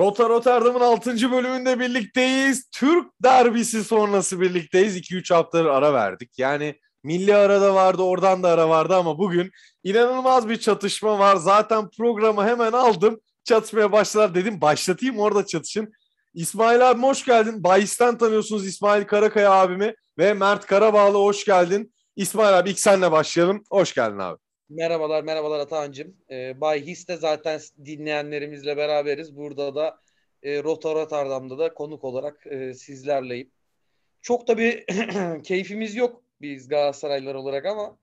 Rota Rotterdam'ın 6. bölümünde birlikteyiz. Türk derbisi sonrası birlikteyiz. 2-3 haftadır ara verdik. Yani milli arada vardı, oradan da ara vardı ama bugün inanılmaz bir çatışma var. Zaten programı hemen aldım. Çatışmaya başlar dedim. Başlatayım orada çatışın. İsmail abi hoş geldin. Bayis'ten tanıyorsunuz İsmail Karakaya abimi ve Mert Karabağlı hoş geldin. İsmail abi ilk senle başlayalım. Hoş geldin abi. Merhabalar, merhabalar Atahan'cığım. Ee, Bay His'te zaten dinleyenlerimizle beraberiz. Burada da e, Rota Rotterdam'da da konuk olarak e, sizlerleyim. Çok da bir keyfimiz yok biz Galatasaraylılar olarak ama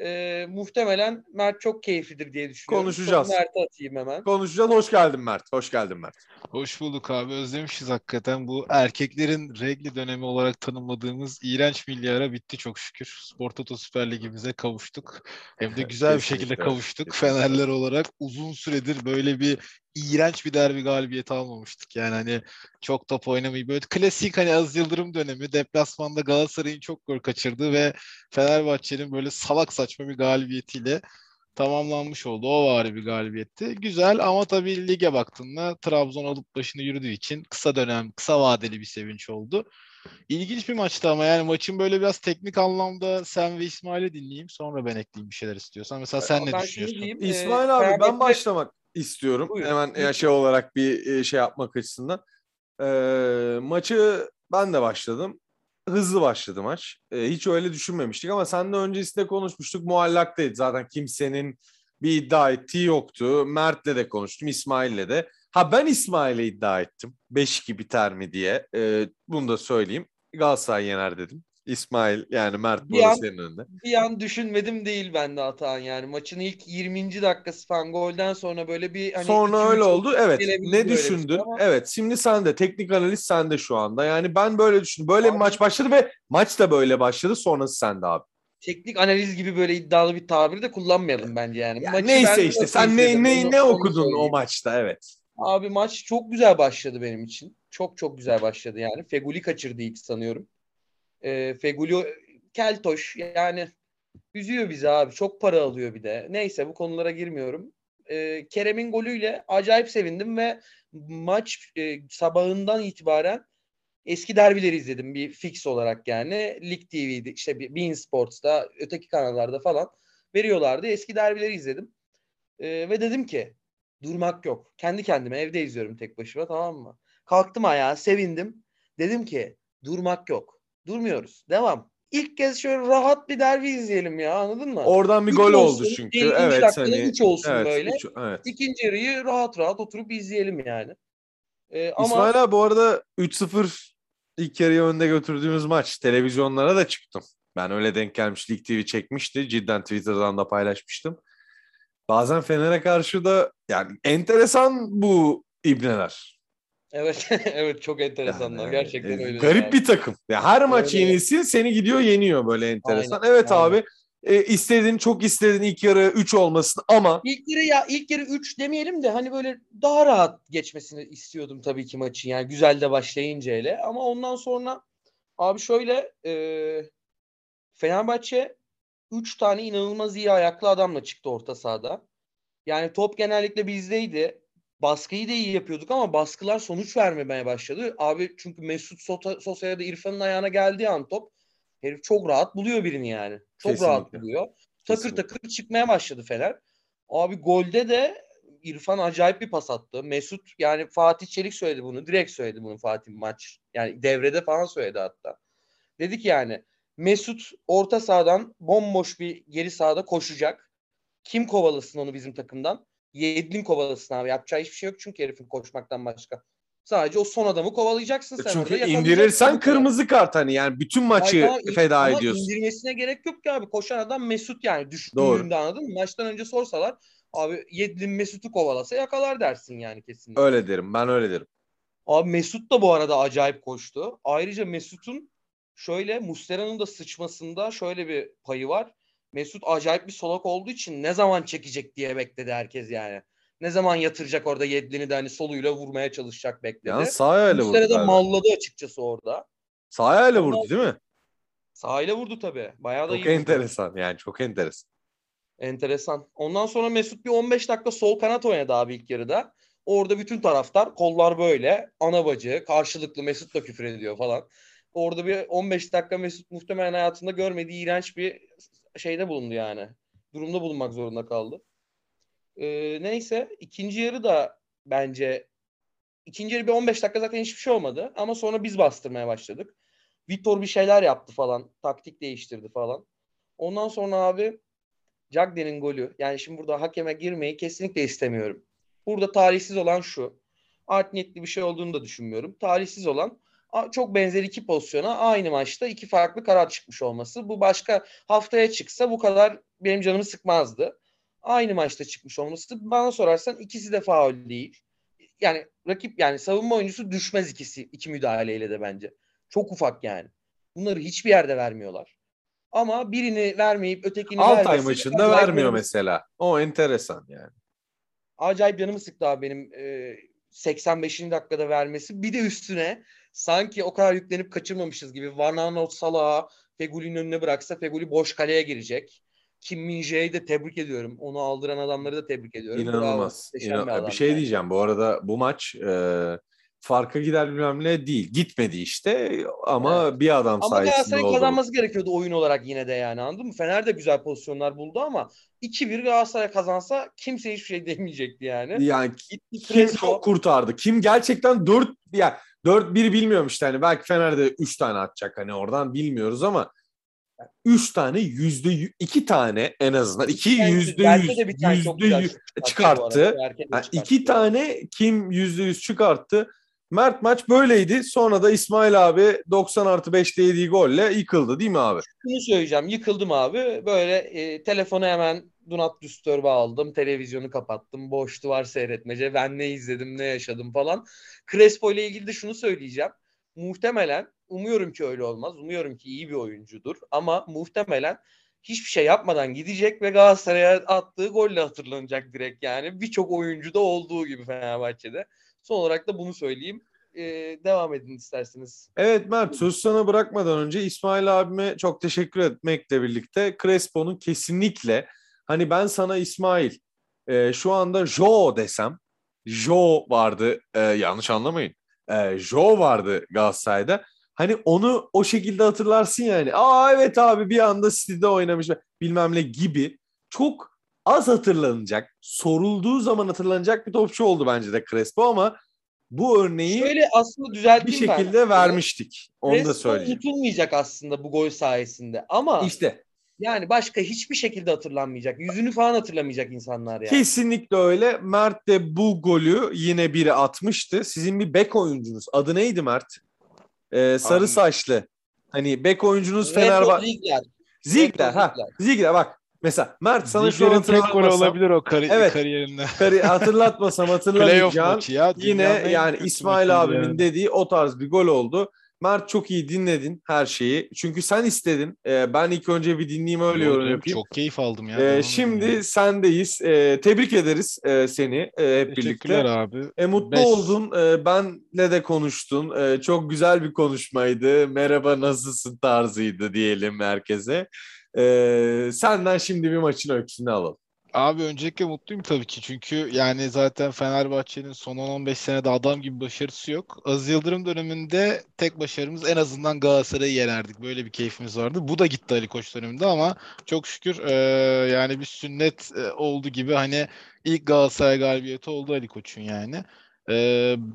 e, muhtemelen Mert çok keyiflidir diye düşünüyorum. Konuşacağız. Mert'e atayım hemen. Konuşacağız. Hoş geldin Mert. Hoş geldin Mert. Hoş bulduk abi. Özlemişiz hakikaten. Bu erkeklerin regli dönemi olarak tanımladığımız iğrenç milli ara bitti çok şükür. Spor Toto Süper Ligimize kavuştuk. Hem de güzel bir şekilde kavuştuk. Fenerler olarak uzun süredir böyle bir iğrenç bir derbi galibiyeti almamıştık. Yani hani çok top oynamayı böyle klasik hani Az Yıldırım dönemi deplasmanda Galatasaray'ın çok gol kaçırdığı ve Fenerbahçe'nin böyle salak saçma bir galibiyetiyle tamamlanmış oldu. O var bir galibiyetti. Güzel ama tabii lige baktığında Trabzon alıp başını yürüdüğü için kısa dönem, kısa vadeli bir sevinç oldu. İlginç bir maçtı ama yani maçın böyle biraz teknik anlamda sen ve İsmail'i dinleyeyim. Sonra ben ekleyeyim bir şeyler istiyorsan. Mesela sen ben ne düşünüyorsun? Diyeyim, İsmail e, abi ben başlamak istiyorum. Buyurun. Hemen ya şey olarak bir e, şey yapmak açısından. Ee, maçı ben de başladım. Hızlı başladı maç. Ee, hiç öyle düşünmemiştik ama sen de öncesinde konuşmuştuk. Muallaktaydı zaten kimsenin bir iddia ettiği yoktu. Mert'le de konuştum, İsmail'le de. Ha ben İsmail'e iddia ettim. 5-2 biter mi diye. Ee, bunu da söyleyeyim. Galatasaray yener dedim. İsmail yani Mert Bir an- senin önünde. bir an düşünmedim değil ben de Atahan yani. Maçın ilk 20. dakikası falan golden sonra böyle bir hani Sonra öyle oldu. Evet. Ne bir düşündün? şey ama- Evet. Şimdi sen de teknik analiz sende şu anda. Yani ben böyle düşündüm. Böyle bir Abi- maç başladı ve maç da böyle başladı. Sonrası sende abi. teknik analiz gibi böyle iddialı bir tabiri de kullanmayalım bence yani. Ya Maçı neyse işte sen ne ne onu- ne onu okudun o söyleyeyim. maçta evet. Abi maç çok güzel başladı benim için. Çok çok güzel başladı yani. Feguli kaçırdı ilk sanıyorum. Ee, Feguli keltoş yani üzüyor bizi abi. Çok para alıyor bir de. Neyse bu konulara girmiyorum. Ee, Kerem'in golüyle acayip sevindim ve maç e, sabahından itibaren eski derbileri izledim bir fix olarak yani. Lig TV'de işte Bein Sports'ta öteki kanallarda falan veriyorlardı. Eski derbileri izledim. Ee, ve dedim ki durmak yok. Kendi kendime evde izliyorum tek başıma tamam mı? Kalktım ayağa sevindim. Dedim ki durmak yok. Durmuyoruz. Devam. İlk kez şöyle rahat bir derbi izleyelim ya anladın mı? Oradan bir Üç gol olsun, oldu çünkü. 50. Evet hani üç olsun evet, böyle. üç- evet. İkinci yarıyı rahat rahat oturup izleyelim yani. Ee, ama İsmail abi bu arada 3-0 ilk yarıyı önde götürdüğümüz maç. Televizyonlara da çıktım. Ben öyle denk gelmiş. Lig TV çekmişti. Cidden Twitter'dan da paylaşmıştım. Bazen Fener'e karşı da yani enteresan bu ibneler. Evet evet çok enteresanlar Yani, gerçekten e, öyle. Garip yani. bir takım. Ya her maç Öyle. yenilsin seni gidiyor yeniyor böyle enteresan. Aynen, evet aynen. abi e, istedin çok istedin ilk yarı 3 olmasın ama İlk yarı ya ilk yarı 3 demeyelim de hani böyle daha rahat geçmesini istiyordum tabii ki maçın yani güzel de başlayınca hele ama ondan sonra abi şöyle e, Fenerbahçe 3 tane inanılmaz iyi ayaklı adamla çıktı orta sahada. Yani top genellikle bizdeydi. Baskıyı da iyi yapıyorduk ama baskılar sonuç vermemeye başladı. Abi çünkü Mesut Sosa'ya da İrfan'ın ayağına geldiği an top herif çok rahat buluyor birini yani. Çok rahat Kesinlikle. buluyor. Takır Kesinlikle. takır çıkmaya başladı Fener. Abi golde de İrfan acayip bir pas attı. Mesut yani Fatih Çelik söyledi bunu. Direkt söyledi bunu Fatih maç. Yani devrede falan söyledi hatta. Dedik yani Mesut orta sahadan bomboş bir geri sahada koşacak. Kim kovalasın onu bizim takımdan? Yedlin kovalasın abi. Yapacağı hiçbir şey yok çünkü herifin koşmaktan başka. Sadece o son adamı kovalayacaksın sen. çünkü orada, indirirsen kırmızı kart hani yani bütün maçı Hayır, ama- feda ama ediyorsun. indirmesine gerek yok ki abi. Koşan adam Mesut yani. Doğru. Düştüğünde anladın mı? Maçtan önce sorsalar abi Yedlin Mesut'u kovalasa yakalar dersin yani kesinlikle. Öyle derim ben öyle derim. Abi Mesut da bu arada acayip koştu. Ayrıca Mesut'un şöyle Muslera'nın da sıçmasında şöyle bir payı var. Mesut acayip bir solak olduğu için ne zaman çekecek diye bekledi herkes yani. Ne zaman yatıracak orada Yedlin'i de hani soluyla vurmaya çalışacak bekledi. Yani sağ ayağıyla vurdu. Galiba. malladı açıkçası orada. Sağ ayağıyla vurdu değil mi? Sahile vurdu tabii. Bayağı da Çok iyi vurdu. enteresan yani çok enteresan. Enteresan. Ondan sonra Mesut bir 15 dakika sol kanat oynadı abi ilk yarıda. Orada bütün taraftar kollar böyle ana bacı karşılıklı Mesut da küfür ediyor falan. Orada bir 15 dakika Mesut muhtemelen hayatında görmediği iğrenç bir şeyde bulundu yani. Durumda bulunmak zorunda kaldı. Ee, neyse ikinci yarı da bence ikinci yarı bir 15 dakika zaten hiçbir şey olmadı ama sonra biz bastırmaya başladık. Vitor bir şeyler yaptı falan. Taktik değiştirdi falan. Ondan sonra abi Cagney'in golü. Yani şimdi burada hakeme girmeyi kesinlikle istemiyorum. Burada talihsiz olan şu. Art niyetli bir şey olduğunu da düşünmüyorum. Talihsiz olan çok benzer iki pozisyona aynı maçta iki farklı karar çıkmış olması. Bu başka haftaya çıksa bu kadar benim canımı sıkmazdı. Aynı maçta çıkmış olması. Bana sorarsan ikisi de faul değil. Yani rakip yani savunma oyuncusu düşmez ikisi iki müdahaleyle de bence. Çok ufak yani. Bunları hiçbir yerde vermiyorlar. Ama birini vermeyip ötekini Altay maçında vermiyor mesela. O enteresan yani. Acayip canımı sıktı abi benim e, 85. dakikada vermesi. Bir de üstüne sanki o kadar yüklenip kaçırmamışız gibi Van Salah'a Feguli'nin önüne bıraksa Feguli boş kaleye girecek. Kim Min de tebrik ediyorum. Onu aldıran adamları da tebrik ediyorum. İnanılmaz. İnan- bir, bir şey diyeceğim. Bu arada bu maç e, farka gider bilmem ne değil. Gitmedi işte ama evet. bir adam ama sayesinde oldu. Ama Galatasaray'ın kazanması gerekiyordu oyun olarak yine de yani anladın mı? Fener de güzel pozisyonlar buldu ama 2-1 Galatasaray kazansa kimse hiçbir şey demeyecekti yani. Yani kim çok kurtardı? Kim gerçekten 4 yani 4-1 bilmiyorum işte hani belki Fener'de 3 tane atacak hani oradan bilmiyoruz ama 3 tane yüzde iki tane en azından iki yüzde yüz yüzde yüz çıkarttı. Yani iki tane kim yüzde yüz çıkarttı. Mert maç böyleydi. Sonra da İsmail abi 90 artı 5'te yediği golle yıkıldı değil mi abi? Şunu söyleyeceğim. Yıkıldım abi. Böyle e, telefonu hemen Do Not Disturb'a aldım. Televizyonu kapattım. Boş duvar seyretmece. Ben ne izledim ne yaşadım falan. Crespo ile ilgili de şunu söyleyeceğim. Muhtemelen umuyorum ki öyle olmaz. Umuyorum ki iyi bir oyuncudur. Ama muhtemelen hiçbir şey yapmadan gidecek ve Galatasaray'a attığı golle hatırlanacak direkt yani. Birçok oyuncuda olduğu gibi Fenerbahçe'de. Son olarak da bunu söyleyeyim. Ee, devam edin isterseniz. Evet Mert söz sana bırakmadan önce İsmail abime çok teşekkür etmekle birlikte Crespo'nun kesinlikle hani ben sana İsmail e, şu anda Jo desem Jo vardı e, yanlış anlamayın. E, jo vardı Galatasaray'da. Hani onu o şekilde hatırlarsın yani. Aa evet abi bir anda City'de oynamış bilmem ne gibi. Çok az hatırlanacak, sorulduğu zaman hatırlanacak bir topçu oldu bence de Crespo ama bu örneği Şöyle aslında düzelteyim bir şekilde ben. vermiştik. Onu Crespo da söyleyeyim. unutulmayacak aslında bu gol sayesinde ama işte yani başka hiçbir şekilde hatırlanmayacak. Yüzünü falan hatırlamayacak insanlar yani. Kesinlikle öyle. Mert de bu golü yine biri atmıştı. Sizin bir bek oyuncunuz. Adı neydi Mert? Ee, sarı Abi. saçlı. Hani bek oyuncunuz Fenerbahçe. Ziegler. Ziegler. Ha. Ziegler bak. Mesela Mert sana şu an hatırlatmasam. olabilir o kari evet, kariyerinde. Kari hatırlatmasam hatırlamayacağım. ya, Yine yani İsmail abimin yani. dediği o tarz bir gol oldu. Mert çok iyi dinledin her şeyi. Çünkü sen istedin. Ee, ben ilk önce bir dinleyeyim öyle yorum yapayım. Çok keyif aldım ya. Ee, şimdi ya. sendeyiz. Ee, tebrik ederiz e, seni e, hep birlikte. abi. E, mutlu Beş... oldun. E, benle de konuştun. E, çok güzel bir konuşmaydı. Merhaba nasılsın tarzıydı diyelim herkese. Ee, senden şimdi bir maçın öyküsünü alalım. Abi öncelikle mutluyum tabii ki. Çünkü yani zaten Fenerbahçe'nin son 10-15 senede adam gibi başarısı yok. Az Yıldırım döneminde tek başarımız en azından Galatasaray'ı yenerdik. Böyle bir keyfimiz vardı. Bu da gitti Ali Koç döneminde ama çok şükür e, yani bir sünnet e, oldu gibi hani ilk Galatasaray galibiyeti oldu Ali Koç'un yani. E,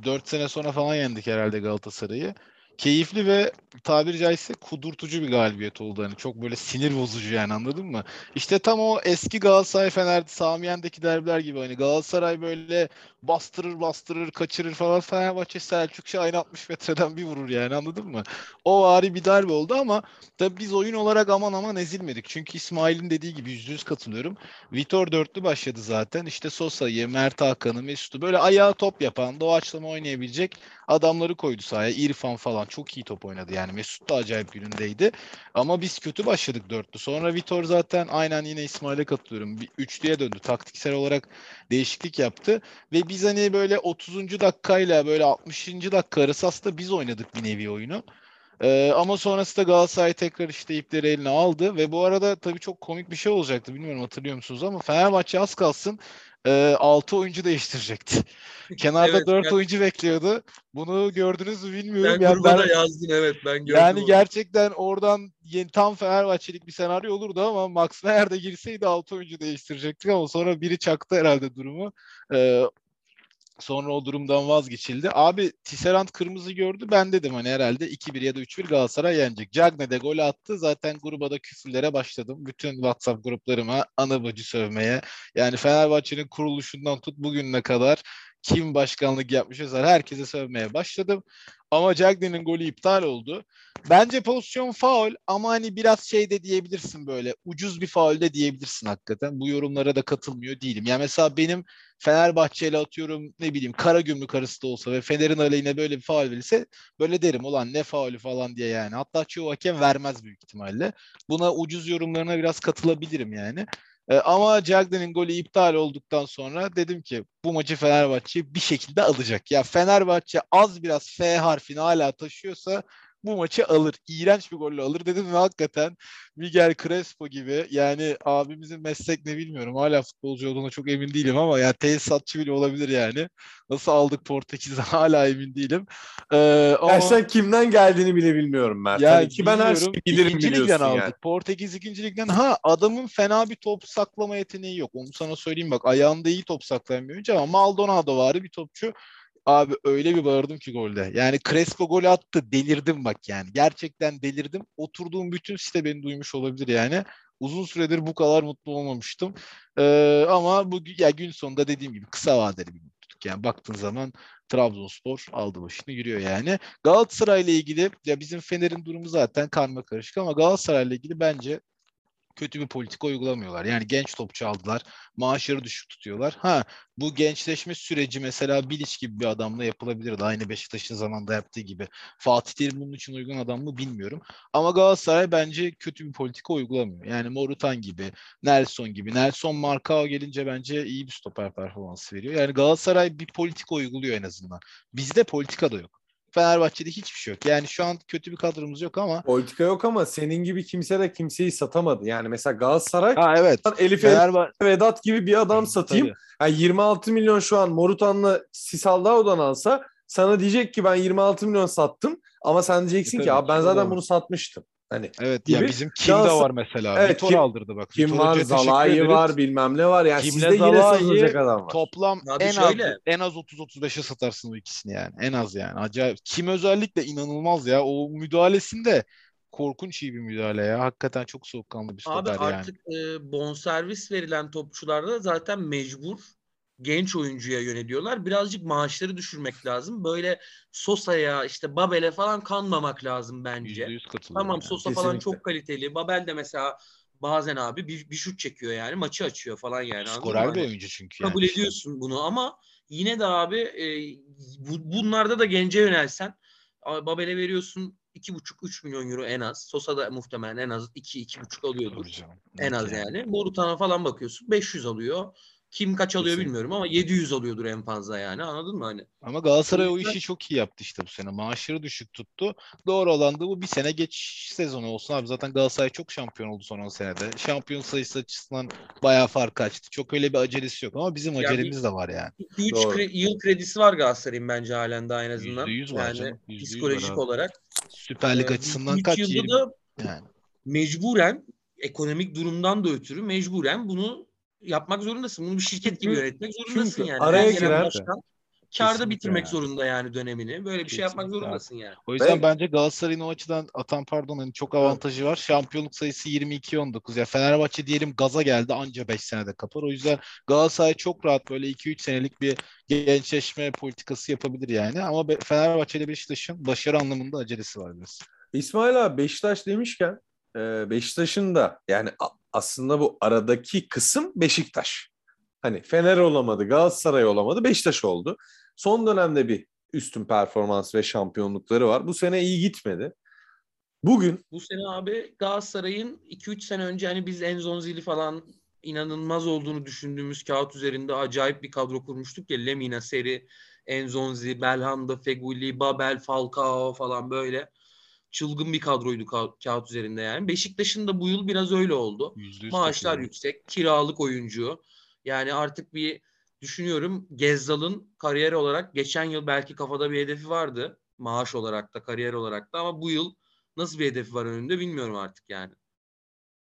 4 sene sonra falan yendik herhalde Galatasaray'ı keyifli ve tabiri caizse kudurtucu bir galibiyet oldu. Hani çok böyle sinir bozucu yani anladın mı? İşte tam o eski Galatasaray Fener Samiyen'deki derbiler gibi hani Galatasaray böyle bastırır bastırır kaçırır falan Fenerbahçe Selçukçu aynı 60 metreden bir vurur yani anladın mı? O vari bir darbe oldu ama tabii biz oyun olarak aman aman ezilmedik. Çünkü İsmail'in dediği gibi yüzde yüz katılıyorum. Vitor dörtlü başladı zaten. İşte Sosa'yı, Mert Hakan'ı, Mesut'u böyle ayağa top yapan, doğaçlama oynayabilecek adamları koydu sahaya. İrfan falan çok iyi top oynadı yani. Mesut da acayip günündeydi. Ama biz kötü başladık dörtlü. Sonra Vitor zaten aynen yine İsmail'e katılıyorum. Bir üçlüye döndü. Taktiksel olarak değişiklik yaptı. Ve biz hani böyle 30. dakikayla böyle 60. dakika arası aslında biz oynadık bir nevi oyunu. Ee, ama sonrasında Galatasaray tekrar işte ipleri eline aldı ve bu arada tabii çok komik bir şey olacaktı. Bilmiyorum hatırlıyor musunuz ama Fenerbahçe az kalsın e, 6 oyuncu değiştirecekti. Kenarda Evet, 4 ben- oyuncu bekliyordu. Bunu gördünüz mü bilmiyorum. Sen Yani gruba ben- da yazdın evet ben gördüm. yani onu. gerçekten oradan yeni, tam Fenerbahçelik bir senaryo olurdu ama Max Meyer de girseydi 6 oyuncu değiştirecektik ama sonra biri çaktı herhalde durumu. Ee, sonra o durumdan vazgeçildi. Abi Tisserand kırmızı gördü. Ben dedim hani herhalde 2-1 ya da 3-1 Galatasaray yenecek. Cagne de gol attı. Zaten gruba da küfürlere başladım. Bütün WhatsApp gruplarıma ana sövmeye. Yani Fenerbahçe'nin kuruluşundan tut bugüne kadar kim başkanlık yapmış mesela herkese sövmeye başladım. Ama Cagney'in golü iptal oldu. Bence pozisyon faul ama hani biraz şey de diyebilirsin böyle ucuz bir faul de diyebilirsin hakikaten. Bu yorumlara da katılmıyor değilim. Yani mesela benim Fenerbahçe'yle atıyorum ne bileyim Karagümrük arası da olsa ve Fener'in aleyhine böyle bir faul verirse böyle derim ulan ne faulü falan diye yani. Hatta çoğu hakem vermez büyük ihtimalle. Buna ucuz yorumlarına biraz katılabilirim yani. Ee, ama Cagney'in golü iptal olduktan sonra dedim ki bu maçı Fenerbahçe bir şekilde alacak. Ya Fenerbahçe az biraz F harfini hala taşıyorsa bu maçı alır. İğrenç bir golle alır dedim ve hakikaten Miguel Crespo gibi yani abimizin meslek ne bilmiyorum. Hala futbolcu olduğuna çok emin değilim ama ya tesisatçı bile olabilir yani. Nasıl aldık Portekiz'e hala emin değilim. Ee, ama... Gerçekten kimden geldiğini bile bilmiyorum Mert. Ya Hani ki ben her şeyi bilirim biliyorsun yani. aldık. Portekiz ikinci ligden. Ha adamın fena bir top saklama yeteneği yok. Onu sana söyleyeyim bak. Ayağında iyi top saklayan bir oyuncu ama Maldonado var bir topçu. Abi öyle bir bağırdım ki golde. Yani Crespo gol attı. Delirdim bak yani. Gerçekten delirdim. Oturduğum bütün site beni duymuş olabilir yani. Uzun süredir bu kadar mutlu olmamıştım. Ee, ama bu ya gün sonunda dediğim gibi kısa vadeli bir mutluluk. Yani baktığın zaman Trabzonspor aldı başını yürüyor yani. Galatasaray'la ilgili ya bizim Fener'in durumu zaten karma karışık ama Galatasaray'la ilgili bence kötü bir politika uygulamıyorlar. Yani genç topçu aldılar. Maaşları düşük tutuyorlar. Ha bu gençleşme süreci mesela Bilic gibi bir adamla yapılabilirdi. Aynı Beşiktaş'ın zamanında yaptığı gibi. Fatih Terim bunun için uygun adam mı bilmiyorum. Ama Galatasaray bence kötü bir politika uygulamıyor. Yani Morutan gibi, Nelson gibi. Nelson Markao gelince bence iyi bir stoper performansı veriyor. Yani Galatasaray bir politika uyguluyor en azından. Bizde politika da yok. Fenerbahçe'de hiçbir şey yok. Yani şu an kötü bir kadromuz yok ama Politika yok ama senin gibi kimse de kimseyi satamadı. Yani mesela Galatasaray ha evet. Elif Fenerbahçe Vedat gibi bir adam satayım. Tabii. Yani 26 milyon şu an Morutan'la Sisaldao'dan alsa sana diyecek ki ben 26 milyon sattım ama sen diyeceksin E, ki abi ben zaten bunu satmıştım. Hani Evet ya gibi. bizim kimde Galatasaray- var mesela. Evet, Vitor kim- aldırdı bak. kim Vitor var? Zalai var bilmem ne var. Yani Kimle sizde yine Zalai, satılacak adam var. Toplam Abi en şöyle. az en az 30-35'e satarsın o ikisini yani. En az yani. Acayip. Kim özellikle inanılmaz ya. O müdahalesinde korkunç iyi bir müdahale ya. Hakikaten çok soğukkanlı bir Abi stoper yani. artık e, bonservis verilen topçularda zaten mecbur genç oyuncuya yöneliyorlar. Birazcık maaşları düşürmek lazım. Böyle Sosa'ya işte Babel'e falan kanmamak lazım bence. %100 katılıyorum. Tamam yani. Sosa falan Kesinlikle. çok kaliteli. Babel de mesela bazen abi bir, bir şut çekiyor yani maçı açıyor falan yani. Skorer bir Hani oyuncu çünkü kabul yani. ediyorsun bunu ama yine de abi e, bu, bunlarda da gence yönelsen Babel'e veriyorsun 2,5-3 milyon euro en az. Sosa da muhtemelen en az 2-2,5 alıyordur. En az yani. Morutan'a falan bakıyorsun 500 alıyor. Kim kaç alıyor Kesin. bilmiyorum ama 700 alıyordur en fazla yani anladın mı hani? Ama Galatasaray O işi çok iyi yaptı işte bu sene. Maaşları düşük tuttu. Doğru olan da bu bir sene geç sezonu olsun abi. Zaten Galatasaray çok şampiyon oldu son 10 senede. Şampiyon sayısı açısından bayağı fark açtı. Çok öyle bir acelesi yok ama bizim acelemiz de var yani. 2-3 Doğru. kre- yıl kredisi var Galatasaray'ın bence halen daha en azından. %100 var yani canım, %100 var psikolojik abi. olarak. Süper Lig Ee, açısından kaç? yılda 20 da yani. mecburen ekonomik durumdan da ötürü mecburen bunu yapmak zorundasın. Bunu bir şirket gibi yönetmek zorundasın çünkü yani. araya gelen giren- başkan karda Kesinlikle bitirmek yani. zorunda yani dönemini. Böyle bir şey yapmak Kesinlikle abi. zorundasın yani. O yüzden Ve- bence Galatasaray'ın o açıdan atan pardon hani çok avantajı var. Şampiyonluk sayısı 22-19. Ya Fenerbahçe diyelim gaza geldi anca 5 senede kapar. O yüzden Galatasaray çok rahat böyle 2-3 senelik bir gençleşme politikası yapabilir yani. Ama Fenerbahçe ile Beşiktaş'ın başarı anlamında acelesi var biraz. İsmail abi Beşiktaş demişken e, Beşiktaş'ın da yani aslında bu aradaki kısım Beşiktaş. Hani Fener olamadı, Galatasaray olamadı, Beşiktaş oldu. Son dönemde bir üstün performans ve şampiyonlukları var. Bu sene iyi gitmedi. Bugün Bu sene abi Galatasaray'ın 2-3 sene önce hani biz Enzonzi'li falan inanılmaz olduğunu düşündüğümüz kağıt üzerinde acayip bir kadro kurmuştuk ya. Lemina, Seri, Enzonzi, Belhanda, Feguli, Babel, Falcao falan böyle. Çılgın bir kadroydu ka- kağıt üzerinde yani. Beşiktaş'ın da bu yıl biraz öyle oldu. %100 Maaşlar katılıyorum. yüksek, kiralık oyuncu. Yani artık bir düşünüyorum Gezzal'ın kariyer olarak geçen yıl belki kafada bir hedefi vardı. Maaş olarak da kariyer olarak da ama bu yıl nasıl bir hedefi var önünde bilmiyorum artık yani.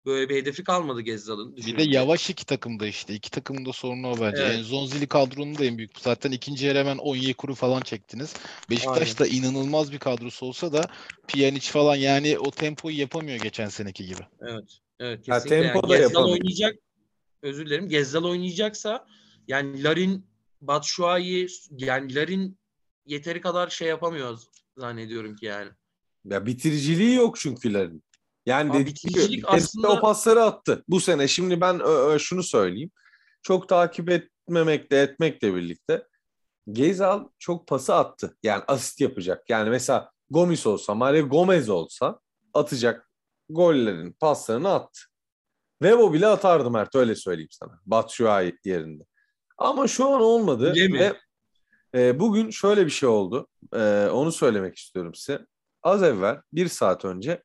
Böyle bir hedefi kalmadı Gezzal'ın. Bir de yavaş iki takımda işte. İki takımın da sorunu o bence. Evet. Enzonzili kadronun da en büyük. Zaten ikinci yer hemen Onyekuru falan çektiniz. Beşiktaş da inanılmaz bir kadrosu olsa da Pjanic falan yani o tempoyu yapamıyor geçen seneki gibi. Evet. Evet Ha, kesinlikle. tempo yani da Gezzal yapamıyor. oynayacak. Özür dilerim. Gezzal oynayacaksa yani Larin, Batshuayi yani Larin yeteri kadar şey yapamıyoruz zannediyorum ki yani. Ya bitiriciliği yok çünkülerin. Yani Abi bir kere aslında- o pasları attı. Bu sene şimdi ben ö- ö- şunu söyleyeyim. Çok takip etmemekle etmekle birlikte Gezal çok pası attı. Yani asist yapacak. Yani mesela Gomis olsa, Mario Gomez olsa atacak gollerin paslarını attı. Vebo bile atardı Mert öyle söyleyeyim sana. Batshuayi yerinde. Ama şu an olmadı ve e, bugün şöyle bir şey oldu. E, onu söylemek istiyorum size. Az evvel bir saat önce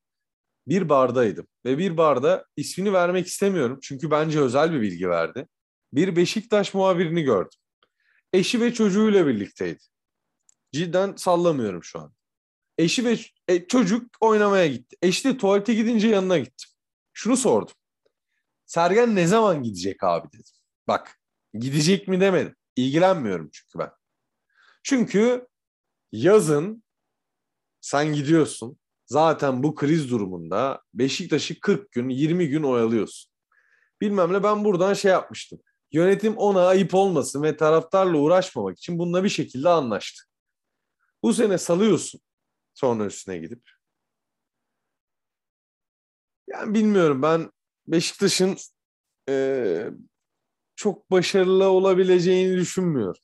bir bardaydım ve bir barda ismini vermek istemiyorum çünkü bence özel bir bilgi verdi. Bir Beşiktaş muhabirini gördüm. Eşi ve çocuğuyla birlikteydi. Cidden sallamıyorum şu an. Eşi ve e, çocuk oynamaya gitti. Eşi de tuvalete gidince yanına gittim. Şunu sordum. Sergen ne zaman gidecek abi dedim. Bak gidecek mi demedim. İlgilenmiyorum çünkü ben. Çünkü yazın sen gidiyorsun. Zaten bu kriz durumunda Beşiktaş'ı 40 gün, 20 gün oyalıyorsun. Bilmem ne ben buradan şey yapmıştım. Yönetim ona ayıp olmasın ve taraftarla uğraşmamak için bununla bir şekilde anlaştı. Bu sene salıyorsun sonra üstüne gidip. Yani bilmiyorum ben Beşiktaş'ın eee, çok başarılı olabileceğini düşünmüyorum.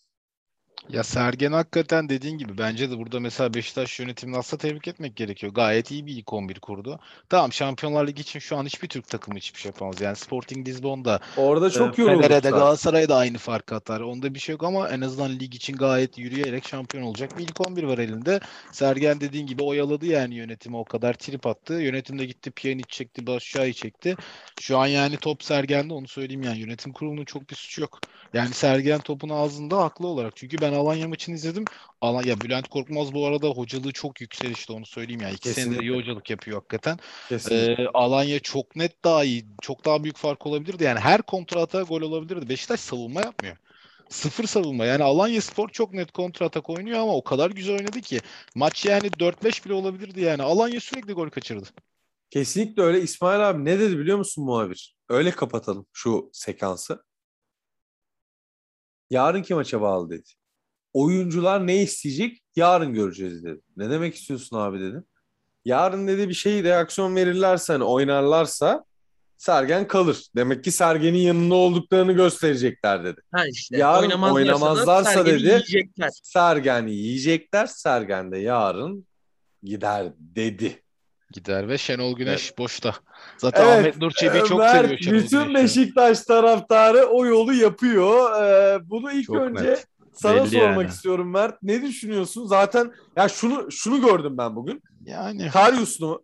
Ya Sergen hakikaten dediğin gibi bence de burada mesela Beşiktaş yönetimini aslında tebrik etmek gerekiyor. Gayet iyi bir ilk 11 kurdu. Tamam Şampiyonlar Ligi için şu an hiçbir Türk takımı hiçbir şey yapamaz. Yani Sporting Lisbon'da Orada çok Ee, yorulduk. Fener'e de zaten. Galatasaray'a da aynı fark atar. Onda bir şey yok ama en azından lig için gayet yürüyerek şampiyon olacak bir ilk 11 var elinde. Sergen dediğin gibi oyaladı yani yönetimi o kadar trip attı. Yönetim de gitti Pjanic çekti, Başşah'ı çekti. Şu an yani top Sergen'de onu söyleyeyim yani yönetim kurulunun çok bir suçu yok. Yani Sergen topun ağzında haklı olarak. Çünkü ben Alanya maçını izledim. Alanya Bülent Korkmaz bu arada hocalığı çok yükselişte onu söyleyeyim yani. İki senedir iyi Kesinlikle. hocalık yapıyor hakikaten. Kesinlikle. Ee, Alanya çok net daha iyi. Çok daha büyük fark olabilirdi. Yani her kontrata gol olabilirdi. Beşiktaş savunma yapmıyor. Sıfır savunma. Yani Alanya Spor çok net kontratak oynuyor ama o kadar güzel oynadı ki. Maç yani 4-5 bile olabilirdi yani. Alanya sürekli gol kaçırdı. Kesinlikle öyle. İsmail abi ne dedi biliyor musun muhabir? Öyle kapatalım şu sekansı. Yarınki maça bağlı dedi. Oyuncular ne isteyecek? Yarın göreceğiz dedi. Ne demek istiyorsun abi dedim. Yarın dedi bir şey reaksiyon verirlerse hani oynarlarsa Sergen kalır. Demek ki Sergen'in yanında olduklarını gösterecekler dedi. Ha işte Yarın oynamazlarsa, oynamazlarsa dedi. yiyecekler. Sergen'i yiyecekler. Sergen de yarın gider dedi. Gider ve Şenol Güneş boşta. Zaten Evet, Ahmet Nur Çebi'yi çok Mert, seviyor Şenol Bütün Güneş. Beşiktaş taraftarı o yolu yapıyor. Ee, bunu ilk Çok önce net. Sana Belli sormak yani. istiyorum Mert. Ne düşünüyorsun? Zaten ya şunu şunu gördüm ben bugün. Yani Karius'unu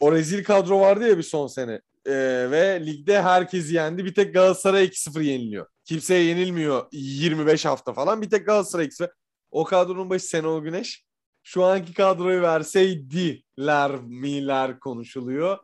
o rezil kadro vardı ya bir son sene. Ee, ve ligde herkesi yendi. Bir tek Galatasaray 2-0 yeniliyor. Kimseye yenilmiyor 25 hafta falan. Bir tek Galatasaray 2-0. O kadronun başı Şenol Güneş. Şu anki kadroyu verseydiler miler konuşuluyor.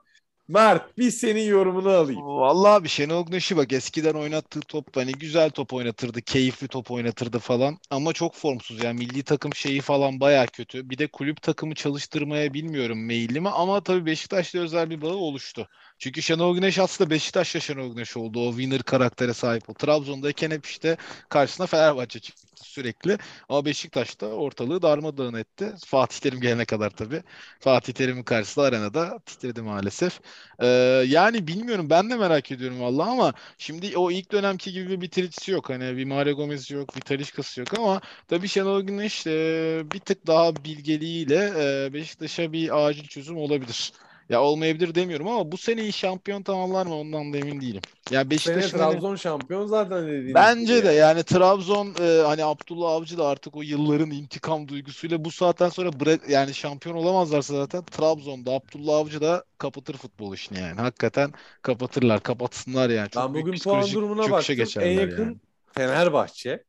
Mert bir senin yorumunu alayım. Vallahi bir Şenol Güneş'i bak eskiden oynattığı top hani güzel top oynatırdı, keyifli top oynatırdı falan ama çok formsuz yani milli takım şeyi falan baya kötü. Bir de kulüp takımı çalıştırmaya bilmiyorum meyilli mi ama tabii Beşiktaş'la özel bir bağı oluştu. Çünkü Şenol Güneş aslında Beşiktaş'la Şenol Güneş oldu. O winner karaktere sahip o. Trabzon'dayken hep işte karşısına Fenerbahçe çıktı sürekli. Ama Beşiktaş'ta ortalığı darmadağın etti. Fatih Terim gelene kadar tabii. Fatih Terim'in karşısında arenada titredi maalesef. Ee, yani bilmiyorum ben de merak ediyorum vallahi ama şimdi o ilk dönemki gibi bir bitiricisi yok. Hani bir Mario Gomez yok, bir Talisca'sı yok ama tabii Şenol Güneş e, bir tık daha bilgeliğiyle e, Beşiktaş'a bir acil çözüm olabilir. Ya olmayabilir demiyorum ama bu seneyi şampiyon tamamlar mı ondan da emin değilim. Ya Sene Beşiktaş'ın hani- Trabzon şampiyon zaten dediğiniz Bence gibi de yani. Trabzon e, hani Abdullah Avcı da artık o yılların intikam duygusuyla bu saatten sonra bırak yani şampiyon olamazlarsa zaten Trabzon'da Abdullah Avcı da kapatır futbol işini yani. Hakikaten kapatırlar, kapatsınlar yani. Çok Ben bugün puan durumuna baktım. En yakın yani. Fenerbahçe.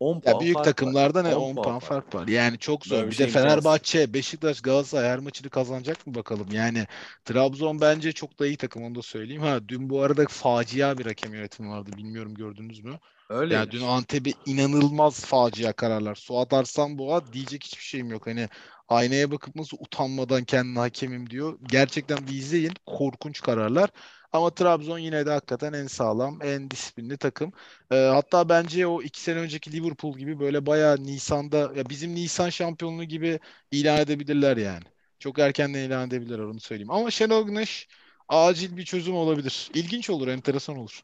10 Ya puan büyük fark takımlarda var. ne 10 10 puan puan fark. var. Yani çok zor. Böyle bir şey de imkansız. Fenerbahçe, Beşiktaş, Galatasaray her maçını kazanacak mı bakalım. Yani Trabzon bence çok da iyi takım onu da söyleyeyim. Ha dün bu arada facia bir hakem yönetimi vardı. Bilmiyorum gördünüz mü? Öyle. Yani dün Antep'e inanılmaz facia kararlar. Suat Arslanboğa diyecek hiçbir şeyim yok. Hani aynaya bakıp nasıl utanmadan kendine hakemim diyor. Gerçekten bir izleyin. Korkunç kararlar. Ama Trabzon yine de hakikaten en sağlam, en disiplinli takım. Ee, hatta bence o iki sene önceki Liverpool gibi böyle bayağı Nisan'da ya bizim Nisan şampiyonluğu gibi ilan edebilirler yani. Çok erkenden ilan edebilirler onu söyleyeyim. Ama Şenol Güneş acil bir çözüm olabilir. İlginç olur, enteresan olur.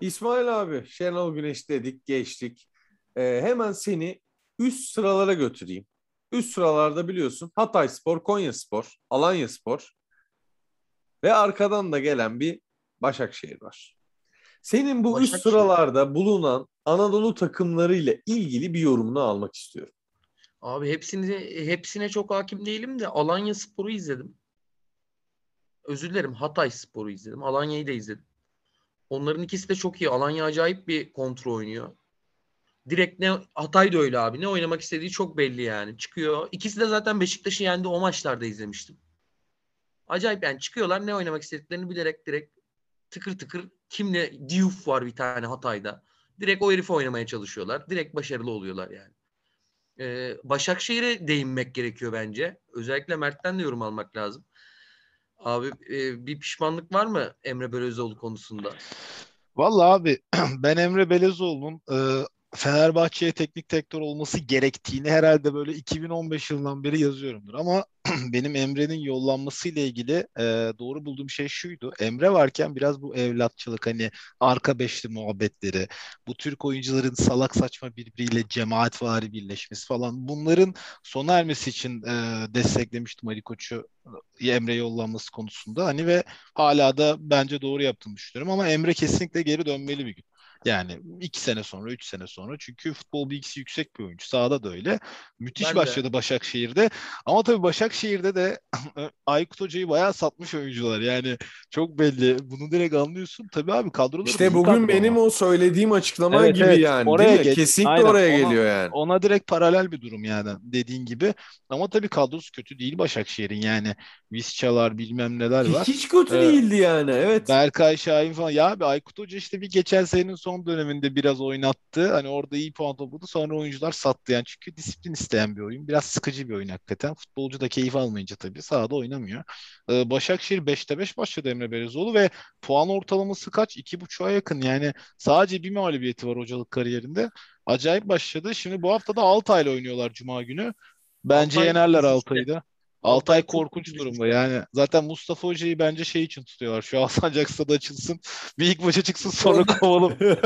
İsmail abi Şenol Güneş dedik geçtik. Ee, hemen seni üst sıralara götüreyim. Üst sıralarda biliyorsun Hatay Spor, Konya Spor, Alanya Spor ve arkadan da gelen bir Başakşehir var. Senin bu üst Başakşehir. sıralarda bulunan Anadolu takımlarıyla ilgili bir yorumunu almak istiyorum. Abi hepsini hepsine çok hakim değilim de Alanya Spor'u izledim. Özür dilerim Hatay Spor'u izledim. Alanya'yı da izledim. Onların ikisi de çok iyi. Alanya acayip bir kontrol oynuyor. Direkt ne Hatay da öyle abi. Ne oynamak istediği çok belli yani. Çıkıyor. İkisi de zaten Beşiktaş'ı yendi o maçlarda izlemiştim. Acayip yani çıkıyorlar ne oynamak istediklerini bilerek direkt tıkır tıkır kimle Diouf var bir tane Hatay'da. Direkt o herifi oynamaya çalışıyorlar. Direkt başarılı oluyorlar yani. Ee, Başakşehir'e değinmek gerekiyor bence. Özellikle Mert'ten de yorum almak lazım. Abi e, bir pişmanlık var mı Emre Belözoğlu konusunda? Vallahi abi ben Emre Belezoğlu'nun e, Fenerbahçe'ye teknik direktör olması gerektiğini herhalde böyle 2015 yılından beri yazıyorumdur. Ama benim Emre'nin yollanmasıyla ilgili e, doğru bulduğum şey şuydu. Emre varken biraz bu evlatçılık hani arka beşli muhabbetleri, bu Türk oyuncuların salak saçma birbiriyle cemaatvari birleşmesi falan bunların sona ermesi için e, desteklemiştim Ali Koç'u e, Emre yollanması konusunda. Hani ve hala da bence doğru yaptığını düşünüyorum ama Emre kesinlikle geri dönmeli bir gün. Yani iki sene sonra, üç sene sonra. Çünkü futbol bilgisi yüksek bir oyuncu. Sahada da öyle. Müthiş Ben de. başladı Başakşehir'de. Ama tabii Başakşehir'de de Aykut Hoca'yı bayağı satmış oyuncular. Yani çok belli. Bunu direkt anlıyorsun. Tabii abi kadroları İşte bugün kadro benim ama. o söylediğim açıklama Evet, gibi evet. yani. Oraya değil mi? geç. Kesinlikle Aynen. oraya Ona- geliyor yani. Ona direkt paralel bir durum yani dediğin gibi. Ama tabii kadrosu kötü değil Başakşehir'in. Yani Viscalar bilmem neler var. Hiç kötü Ee, değildi yani. Evet. Berkay Şahin falan. Ya abi Aykut Hoca işte bir geçen senenin son döneminde biraz oynattı. Hani orada iyi puan topladı. Sonra oyuncular sattı yani. Çünkü disiplin isteyen bir oyun. Biraz sıkıcı bir oyun hakikaten. Futbolcu da keyif almayınca tabii sahada oynamıyor. Ee, Başakşehir 5'te 5 başladı Emre Belezoğlu ve puan ortalaması kaç? 2.5'a yakın. Yani sadece bir mağlubiyeti var hocalık kariyerinde. Acayip başladı. Şimdi bu hafta da Altay'la oynuyorlar Cuma günü. Bence Altay yenerler. Altay'ı da. Altay korkunç durumda. Yani zaten Mustafa Hoca'yı bence şey için tutuyorlar. Şu Alsancak Stadı açılsın. Bir ilk maça çıksın sonra kovalım.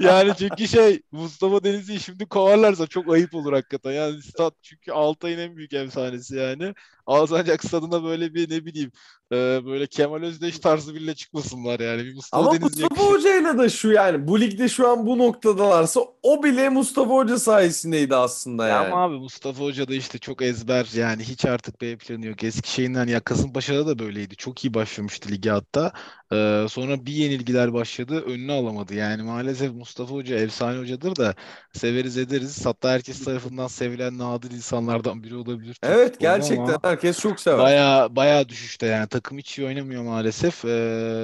Yani çünkü şey Mustafa Denizli'yi şimdi kovarlarsa çok ayıp olur hakikaten. Yani stat çünkü Altay'ın en büyük efsanesi yani. Alsancak Stadı'na böyle bir ne bileyim e, böyle Kemal Özdeş tarzı bile çıkmasınlar yani. Bir Mustafa Ama Denizli Mustafa yakışır. Hoca'yla da şu yani bu ligde şu an bu noktadalarsa o bile Mustafa Hoca sayesindeydi aslında Ya yani. ama abi Mustafa Hoca da işte çok ezber yani hiç artık B planı yok. Eskişehir'den ya Kasımpaşa'da da böyleydi. Çok iyi başlamıştı lige hatta. Ee, sonra bir yenilgiler başladı önünü alamadı. Yani maalesef Mustafa Hoca efsane hocadır da severiz ederiz. Hatta herkes tarafından sevilen nadir insanlardan biri olabilir. Evet gerçekten herkes çok sever. Baya baya düşüşte yani takım hiç iyi oynamıyor maalesef. Ee,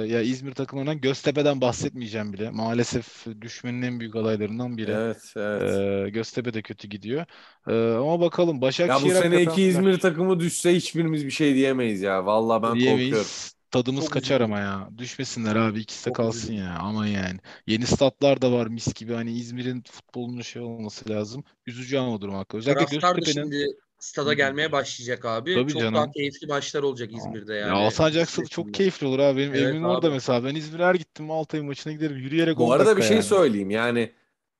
ya İzmir takımlarından Göztepe'den bahsetmeyeceğim bile. Maalesef düşmenin en büyük adaylarından biri. Evet evet. Ee, Göztepe de kötü gidiyor. Ee, ama bakalım Ya bu Başakşehir sene iki İzmir takımı düşse hiçbirimiz bir şey diyemeyiz ya. Vallahi ben diyemeyiz. korkuyorum. Tadımız Çok kaçar ama ya. Düşmesinler abi ikisi de Çok kalsın ya. Aman yani. Yeni statlar da var mis gibi. Hani İzmir'in futbolunun şey olması lazım. Üzücü ama durum hakkı. Özellikle Taraftar Göztepe'nin şimdi stada gelmeye başlayacak abi. Tabii Çok canım. daha keyifli maçlar olacak İzmir'de yani. ya İzmir'de. çok keyifli olur abi. Benim Evet evimin orada abi. mesela. Ben İzmir'e her gittim Altay maçına giderim. Yürüyerek Bu 10 arada bir şey yani. söyleyeyim yani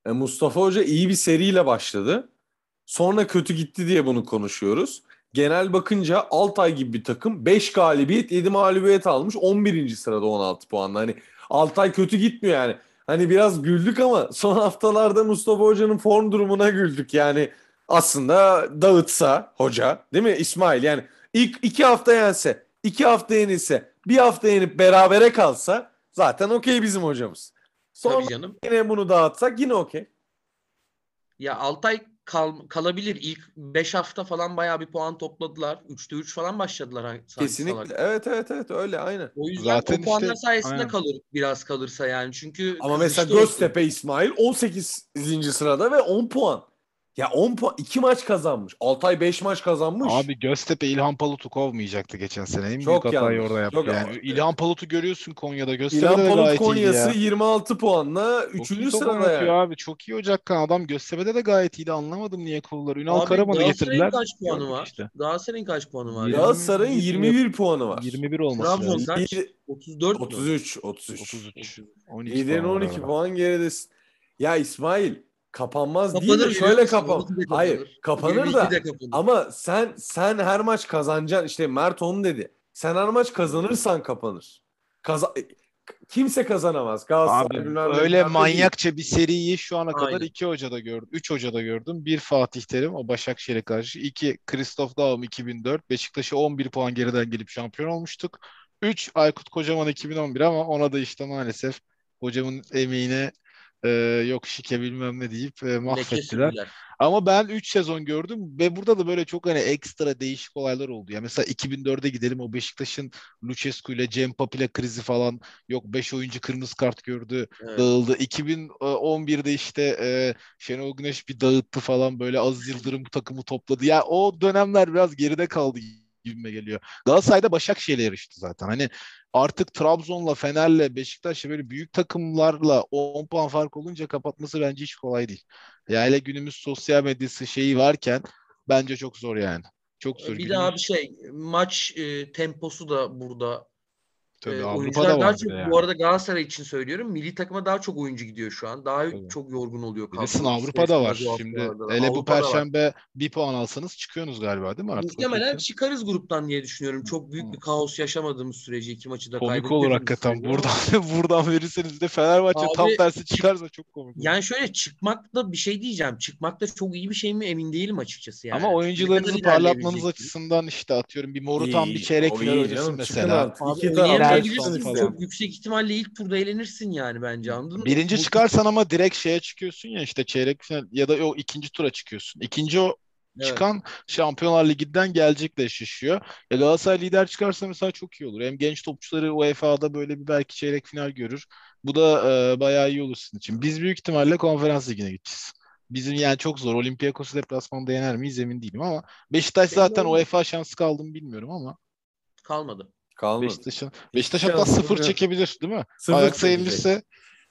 e, Mustafa Hoca iyi bir seriyle başladı. Sonra kötü gitti diye bunu konuşuyoruz. genel bakınca Altay gibi bir takım 5 galibiyet 7 mağlubiyet almış 11. sırada 16 puanla. Hani Altay kötü gitmiyor yani. Hani biraz güldük ama son haftalarda Mustafa Hoca'nın form durumuna güldük. Yani aslında dağıtsa hoca değil mi İsmail? Yani ilk iki hafta yense, iki hafta yenilse, bir hafta yenip berabere kalsa zaten okey bizim hocamız. Sonra Tabii canım. yine bunu dağıtsak yine okey. Ya Altay kal- kalabilir. İlk 5 hafta falan bayağı bir puan topladılar. 3'te 3 falan başladılar. Kesinlikle. salak. Evet evet evet öyle aynen. O yüzden Zaten o puanlar işte- sayesinde aynen. kalır biraz kalırsa yani. Çünkü Ama mesela Göztepe İsmail 18. sırada ve 10 puan. Ya 10 puan 2 maç kazanmış. Altay 5 maç kazanmış. Abi Göztepe İlhan Palut'u kovmayacaktı geçen sene. En Çok büyük hatayı yanlış, orada yaptı. çok yani. yanlış. İlhan Palut'u görüyorsun Konya'da. Göztepe'de İlhan de Palut gayet iyiydi Konya'sı ya. 26 puanla Çok 3. iyi top sırada yani. abi. Çok iyi Ocakkan adam. Göztepe'de de gayet iyiydi. Anlamadım niye kovdular. Ünal Abi Karaman'ı Galatasaray'ın getirdiler. kaç puanı var? işte. Galatasaray'ın kaç puanı var? Ya? Galatasaray'ın Yirmi- 21 puanı var. 21 olması Trabzon lazım. kaç? Lider- 34 mü? 33 33. 33. 12 Liderin puan var 12 arada. puan geridesin. Ya İsmail kapanmaz değil Kapanır de biliyor şöyle kapan. 12'de Hayır kapanır da 22'de kapanır. ama sen sen her maç kazanacaksın. İşte Mert onu dedi. Sen her maç kazanırsan kapanır. Kaza kimse kazanamaz. Galatasaray Abi bilmem ne, öyle bilmem ne değil. manyakça bir seriyi şu ana kadar Aynen. iki hocada gördüm. Üç hocada gördüm. Bir Fatih Terim o Başakşehir'e karşı. iki Christoph Daum 2004. Beşiktaş'a 11 puan geriden gelip şampiyon olmuştuk. Üç Aykut Kocaman 2011 ama ona da işte maalesef hocamın emeğine e, yok şike bilmem ne deyip e, mahvettiler. Ama ben 3 sezon gördüm ve burada da böyle çok hani ekstra değişik olaylar oldu. Ya mesela 2004'e gidelim o Beşiktaş'ın Lucescu ile Cem Papila krizi falan yok 5 oyuncu kırmızı kart gördü Evet. dağıldı. 2011'de işte e, Şenol Güneş bir dağıttı falan böyle Aziz Yıldırım takımı topladı. Ya o dönemler biraz geride kaldı gibime geliyor. Galatasaray'da Başakşehir'le yarıştı zaten. Hani artık Trabzon'la, Fener'le, Beşiktaş'la böyle büyük takımlarla 10 puan fark olunca kapatması bence hiç kolay değil. Ya hele günümüz sosyal medyası şeyi varken bence çok zor yani. Çok zor. Bir Günümüz- daha bir şey maç e, temposu da burada. Tabii E, Avrupa'da oyuncular daha çok yani. bu arada Galatasaray için söylüyorum. Milli takıma daha çok oyuncu gidiyor şu an. Daha Tabii. çok yorgun oluyor Bilirsin. Avrupa'da var. Şimdi hele bu Avrupa'da var. perşembe bir puan alsanız çıkıyorsunuz galiba değil mi artık? Muhtemelen çıkarız gruptan diye düşünüyorum. Çok büyük bir kaos yaşamadığımız sürece iki maçı da Komik kaybetmediğimiz olur hakikaten. Buradan buradan verirseniz de Fenerbahçe Abi, tam tersi çıkarsa çok komik olur. Yani şöyle çıkmak da bir şey diyeceğim. Çıkmak da çok iyi bir şey mi emin değilim açıkçası yani. Ama oyuncularınızı parlatmanız açısından işte atıyorum bir Morutan bir çeyrek final çıkın mesela. Abi Çıksın falan. Çok yüksek ihtimalle ilk turda eğlenirsin yani bence anladın mı? Birinci Bu- çıkarsan ama direkt şeye çıkıyorsun ya işte çeyrek final ya da o ikinci tura çıkıyorsun. İkinci o Evet. çıkan Şampiyonlar Ligi'nden gelecekle eşleşiyor. Ya Galatasaray lider çıkarsa mesela çok iyi olur. Hem genç topçuları UEFA'da böyle bir belki çeyrek final görür. Bu da e, bayağı iyi olur sizin için. Biz büyük ihtimalle konferans ligine gideceğiz. Bizim yani çok zor. Olympiakos'u deplasmanda yener miyiz emin değilim ama Beşiktaş zaten. UEFA şansı kaldı mı bilmiyorum ama Kalmadı. Kalmadı. Beşiktaş'ın Beşiktaş hatta sıfır çekebilir değil mi? Sıfır çekecek. yenilirse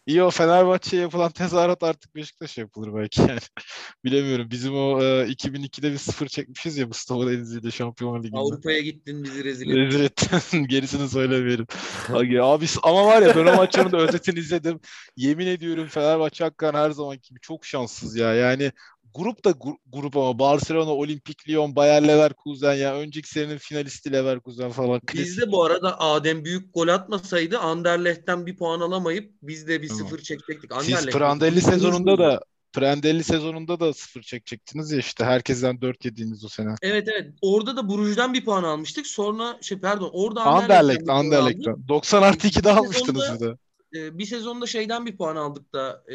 iyi o Fenerbahçe'ye yapılan tezahürat artık Beşiktaş'a yapılır belki yani. Bilemiyorum. Bizim o e, 2002'de bir sıfır çekmişiz ya Mustafa Denizli'de Şampiyonlar Ligi'nde. Avrupa'ya gittin bizi rezil ettin. Rezil ettin. Gerisini söylemeyelim. Abi, abi ama var ya ben o maçların da özetini izledim. Yemin ediyorum Fenerbahçe hakikaten her zaman gibi çok şanssız ya. Yani grup da gru- grup ama Barcelona, Olimpik Lyon, Bayer Leverkusen ya önceki senenin finalisti Leverkusen falan. Biz de bu arada Adem büyük gol atmasaydı Anderlecht'ten bir puan alamayıp biz de bir Tamam. sıfır çekecektik. Siz Anderlecht- Prandelli Biz- sezonunda da Prandelli sezonunda da sıfır çekecektiniz ya işte herkesten 4 yediğiniz o sene. Evet evet. Orada da Bruges'den bir puan almıştık. Sonra şey pardon orada Anderlecht, bir puan aldık. Anderlecht'ten. 90 artı 2'de Bir almıştınız bir de. Ee, bir sezonda şeyden bir puan aldık da e,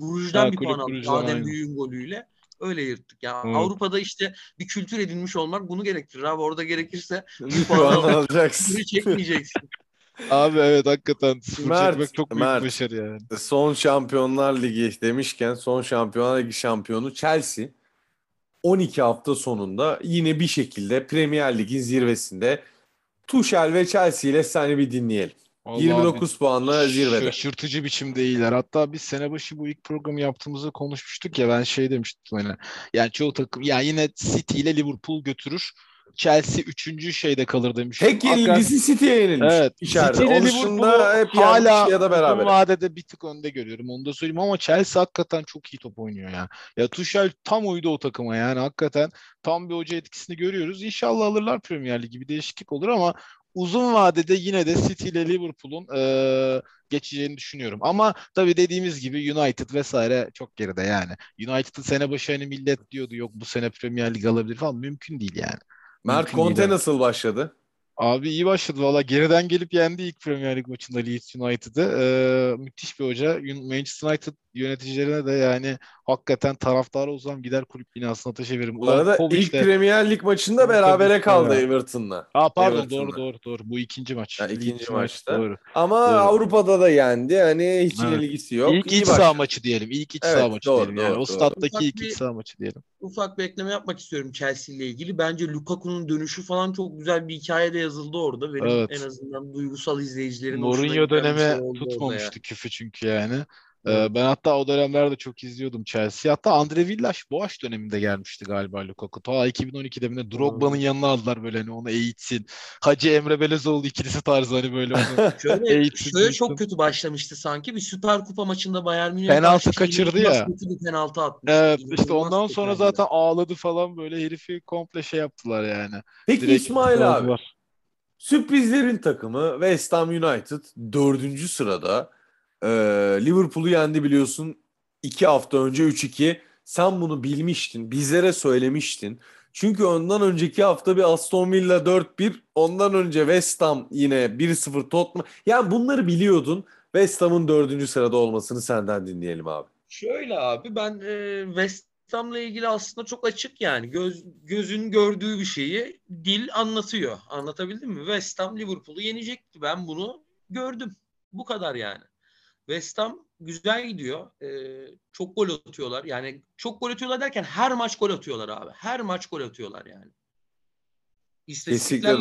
Bruges'den Ha, bir puan aldık. Bruges'den, Adem. Büyük'ün golüyle. Öyle yırttık. Ya Evet. Avrupa'da işte bir kültür edinmiş olmak bunu gerektirir abi. Orada gerekirse Bir puan puan al- alacaksın. çekmeyeceksin. Abi evet hakikaten sıfır Mert, çekmek çok büyük Mert. başarı yani. Son Şampiyonlar Ligi demişken son Şampiyonlar Ligi şampiyonu Chelsea 12 hafta sonunda yine bir şekilde Premier Lig'in zirvesinde Tuchel ve Chelsea ile seni bir dinleyelim. Vallahi 29 puanla abi, zirvede. Şaşırtıcı biçimde iyiler. Hatta biz sene başı bu ilk programı yaptığımızda konuşmuştuk ya ben şey demiştim hani. Yani çoğu takım yani yine City ile Liverpool götürür. Chelsea 3. şeyde kalır demiştim. Tek yenilgisi City'ye yenilmiş. Evet. İçeride. City ile Liverpool'u hep hala ya da beraber. vadede bir tık önde görüyorum. Onu da söyleyeyim ama Chelsea hakikaten çok iyi top oynuyor ya. Ya Tuchel tam uydu o takıma yani hakikaten tam bir hoca etkisini görüyoruz. İnşallah alırlar Premier Ligi bir değişiklik olur ama uzun vadede yine de City ile Liverpool'un eee, geçeceğini düşünüyorum. Ama tabii dediğimiz gibi United vesaire çok geride yani. United'ın sene başı hani millet diyordu yok bu sene Premier Lig alabilir falan mümkün değil yani. Mert Mümkün Conte nasıl başladı? Abi iyi başladı valla. Geriden gelip yendi ilk Premier Lig maçında Leeds United'ı. Ee, müthiş bir hoca. Manchester United yöneticilerine de yani hakikaten taraftara uzam gider kulüp binasına taşı veririm. Bu arada ilk Premier Lig maçında berabere kaldı Evet. Everton'la. Aa pardon Everton'da. doğru doğru doğru. Bu ikinci maç. Leeds ikinci United, maçta. Doğru. Ama Doğru. Avrupa'da da yendi. Hani hiç Evet. yenilgisi yok. ilk İyi iç saha maçı diyelim. İlk iç Evet, saha maçı doğru, diyelim. Yani doğru, o stat'taki Ufak ilk bir- iç saha maçı diyelim. Ufak bir ekleme yapmak istiyorum Chelsea ile ilgili. Bence Lukaku'nun dönüşü falan çok güzel bir hikaye de yazıldı orada. Benim Evet. en azından duygusal izleyicilerin Mourinho dönemi şey tutmamıştı küfü çünkü yani. Ee, Evet. ben hatta o dönemlerde çok izliyordum Chelsea. Hatta Andre Villas Boğaç döneminde gelmişti galiba Lukaku. Ta 2012'de mi Drogba'nın yanına aldılar böyle hani onu eğitsin. Hacı Emre Belezoğlu ikilisi tarzı hani böyle onu. Şöyle, Eğitim, şöyle çok kötü başlamıştı sanki. Bir Süper Kupa maçında Bayern Münih'e Penaltı kaçırdı ya. kötü bir penaltı atmış. Evet işte İnanılmaz ondan kötü sonra yani. zaten ağladı falan böyle herifi komple şey yaptılar yani. Peki Direkt İsmail abi. bozdular. Sürprizlerin takımı West Ham United dördüncü sırada. Ee, Liverpool'u yendi biliyorsun. iki hafta önce 3-2. Sen bunu bilmiştin. Bizlere söylemiştin. Çünkü ondan önceki hafta bir Aston Villa 4-1. Ondan önce West Ham yine 1-0 Tottenham. Yani bunları biliyordun. West Ham'ın dördüncü sırada olmasını senden dinleyelim abi. Şöyle abi ben e, West Ham'la ilgili aslında çok açık yani. Göz, gözün gördüğü bir şeyi dil anlatıyor. Anlatabildim mi? West Ham Liverpool'u yenecekti. Ben bunu gördüm. Bu kadar yani. West Ham güzel gidiyor. E, çok gol atıyorlar. Yani çok gol atıyorlar derken her maç gol atıyorlar abi. Her maç gol atıyorlar yani.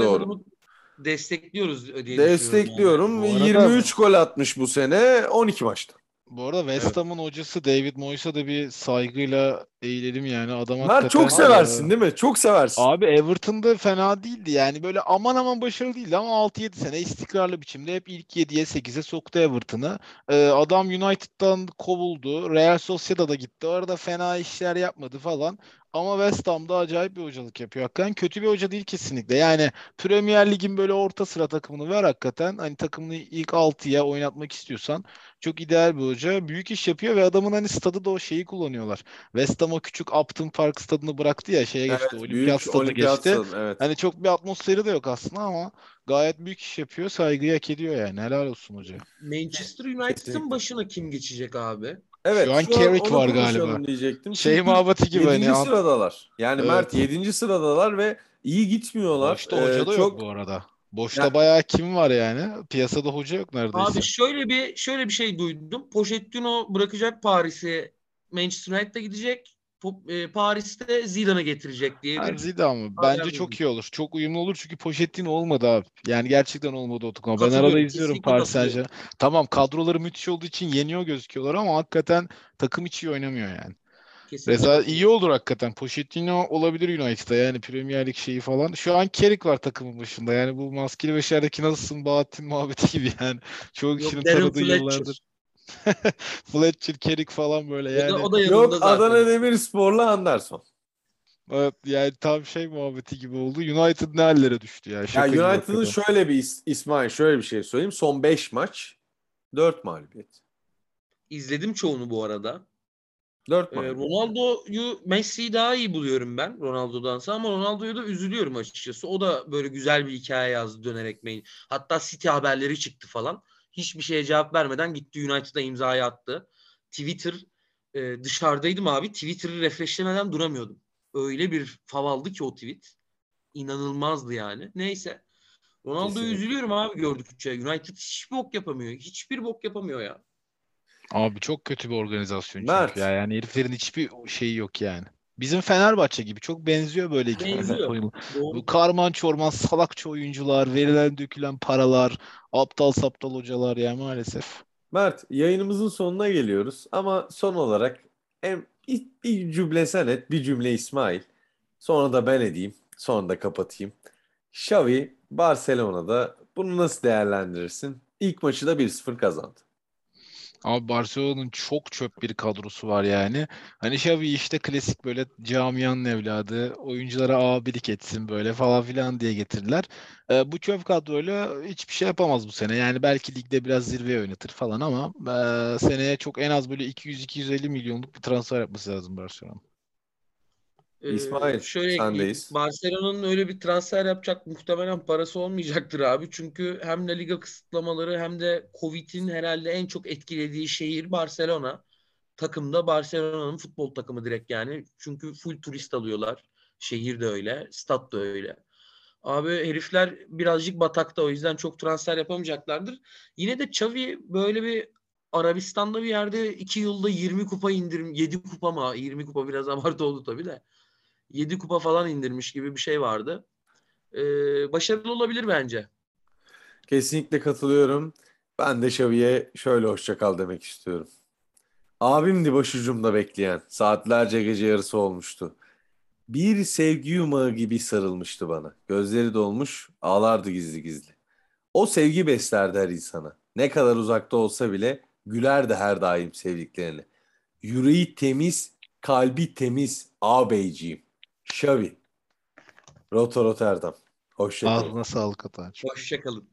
De doğru. bunu destekliyoruz diye düşünüyorum yani. Destekliyorum. Arada- 23 gol atmış bu sene 12 maçta. Bu arada West Evet. Ham'ın hocası David Moyes'a da bir saygıyla eğilelim yani. Adam Mert çok seversin e, değil mi? Çok seversin. Abi Everton'da fena değildi yani böyle aman aman başarılı değildi ama 6-7 sene istikrarlı biçimde hep ilk 7'ye 8'e soktu Everton'ı. Ee, adam United'dan kovuldu. Real Sociedad'a gitti. Orada fena işler yapmadı falan. Ama West Ham'da acayip bir hocalık yapıyor. Hakikaten kötü bir hoca değil kesinlikle. Yani Premier Lig'in böyle orta sıra takımını ver hakikaten. Hani takımını ilk 6'ya oynatmak istiyorsan çok ideal bir hoca. Büyük iş yapıyor ve adamın hani stadı da o şeyi kullanıyorlar. West Ham o küçük Upton Park stadını bıraktı ya şeye geçti. Evet, Olimpiyat stadı olimpiyat geçti. stadı, evet. Hani çok bir atmosferi de yok aslında ama gayet büyük iş yapıyor. Saygıyı hak ediyor yani. Helal olsun hoca. Manchester United'ın başına kim geçecek abi? Evet, Şu an Carrick onu var galiba. diyecektim. Şey Çünkü muhabbeti gibi hani. yedinci an- sıradalar. Yani Evet. Mert 7. sıradalar ve iyi gitmiyorlar. Boşta Ee, hoca da çok yok bu arada. Boşta Ya- bayağı kim var yani? Piyasada hoca yok neredeyse. Abi şöyle bir şöyle bir şey duydum. Pochettino bırakacak Paris'i. Manchester United'a gidecek. E, Paris'te Zidane'ı getirecek diye Yani bir Zidane mı? Bence çok iyi olur. Çok uyumlu olur çünkü Pochettino olmadı abi. Yani gerçekten olmadı o takım. Ben arada izliyorum Paris Saint. Tamam kadroları müthiş olduğu için yeniyor gözüküyorlar ama hakikaten takım hiç iyi oynamıyor yani. kesinlikle Mesela iyi olur hakikaten. Pochettino olabilir United'da yani Premier Lig şeyi falan. Şu an Carrick var takımın başında. Yani bu maskeli beşerdeki nasılsın Bahattin muhabbeti gibi yani. Çok Yok, kişinin Darren tanıdığı Fletcher. yıllardır. Fletcher, Carrick falan böyle O da, yani. o da yok zaten. Adana Demirspor'la Anderson. Evet, yani tam şey muhabbeti gibi oldu. United ne hallere düştü ya. Ya Şaka gibi United'ın şöyle bir is- İsmail şöyle bir şey söyleyeyim. Son 5 maç 4 mağlubiyet. İzledim çoğunu bu arada. 4 Ee, mağlubiyet. Ronaldo'yu Messi'yi daha iyi buluyorum ben Ronaldo'dansa ama Ronaldo'yu da üzülüyorum açıkçası. O da böyle güzel bir hikaye yazdı dönerek mail. Hatta City haberleri çıktı falan. Hiçbir şeye cevap vermeden gitti United'a imzayı attı. Twitter e, dışarıdaydım abi. Twitter'ı refreshlemeden duramıyordum. Öyle bir fav aldı ki o tweet. İnanılmazdı yani. Neyse. Ronaldo'yu üzülüyorum abi gördükçe. United hiçbir bok yapamıyor. Hiçbir bok yapamıyor ya. Abi çok kötü bir organizasyon Mert. çünkü ya. Yani heriflerin hiçbir şeyi yok yani. Bizim Fenerbahçe gibi çok benziyor böyle Benziyor. Bu karman çorman salakça oyuncular, verilen dökülen paralar, aptal saptal hocalar ya maalesef. Mert yayınımızın sonuna geliyoruz ama son olarak hem bir cümle sen et bir cümle İsmail. Sonra da ben edeyim. Sonra da kapatayım. Xavi Barcelona'da bunu nasıl değerlendirirsin? İlk maçı da 1-0 kazandı. Ama Barcelona'nın çok çöp bir kadrosu var yani. Hani Xavi işte klasik böyle camianın evladı, oyunculara abilik etsin böyle falan filan diye getirdiler. Ee, bu çöp kadroyla hiçbir şey yapamaz bu sene. Yani belki ligde biraz zirveye oynatır falan ama e, seneye çok en az böyle 200-250 milyonluk bir transfer yapması lazım Barcelona. Ee, İsmail, şöyle sendeyiz. Barcelona'nın öyle bir transfer yapacak muhtemelen parası olmayacaktır abi. Çünkü hem La Liga kısıtlamaları hem de Covid'in herhalde en çok etkilediği şehir Barcelona. Takım da Barcelona'nın futbol takımı direkt yani. Çünkü full turist alıyorlar. Şehir de öyle, stat da öyle. Abi herifler birazcık batakta o yüzden çok transfer yapamayacaklardır. Yine de Xavi böyle bir Arabistan'da bir yerde 2 yılda 20 kupa indirim 7 kupa mı 20 kupa biraz abartı oldu tabii de 7 kupa falan indirmiş gibi bir şey vardı. Ee, başarılı olabilir bence. Kesinlikle katılıyorum. Ben de Xavi'ye şöyle hoşça kal demek istiyorum. Abimdi başucumda bekleyen. Saatlerce gece yarısı olmuştu. Bir sevgi yumağı gibi sarılmıştı bana. Gözleri dolmuş, ağlardı gizli gizli. O sevgi beslerdi her insana. Ne kadar uzakta olsa bile gülerdi her daim sevdiklerine. Yüreği temiz, kalbi temiz ağabeyciğim. Xavi. Roto Rotterdam. Hoşça kalın. Ağzına sağlık Ataç. Hoşçakalın.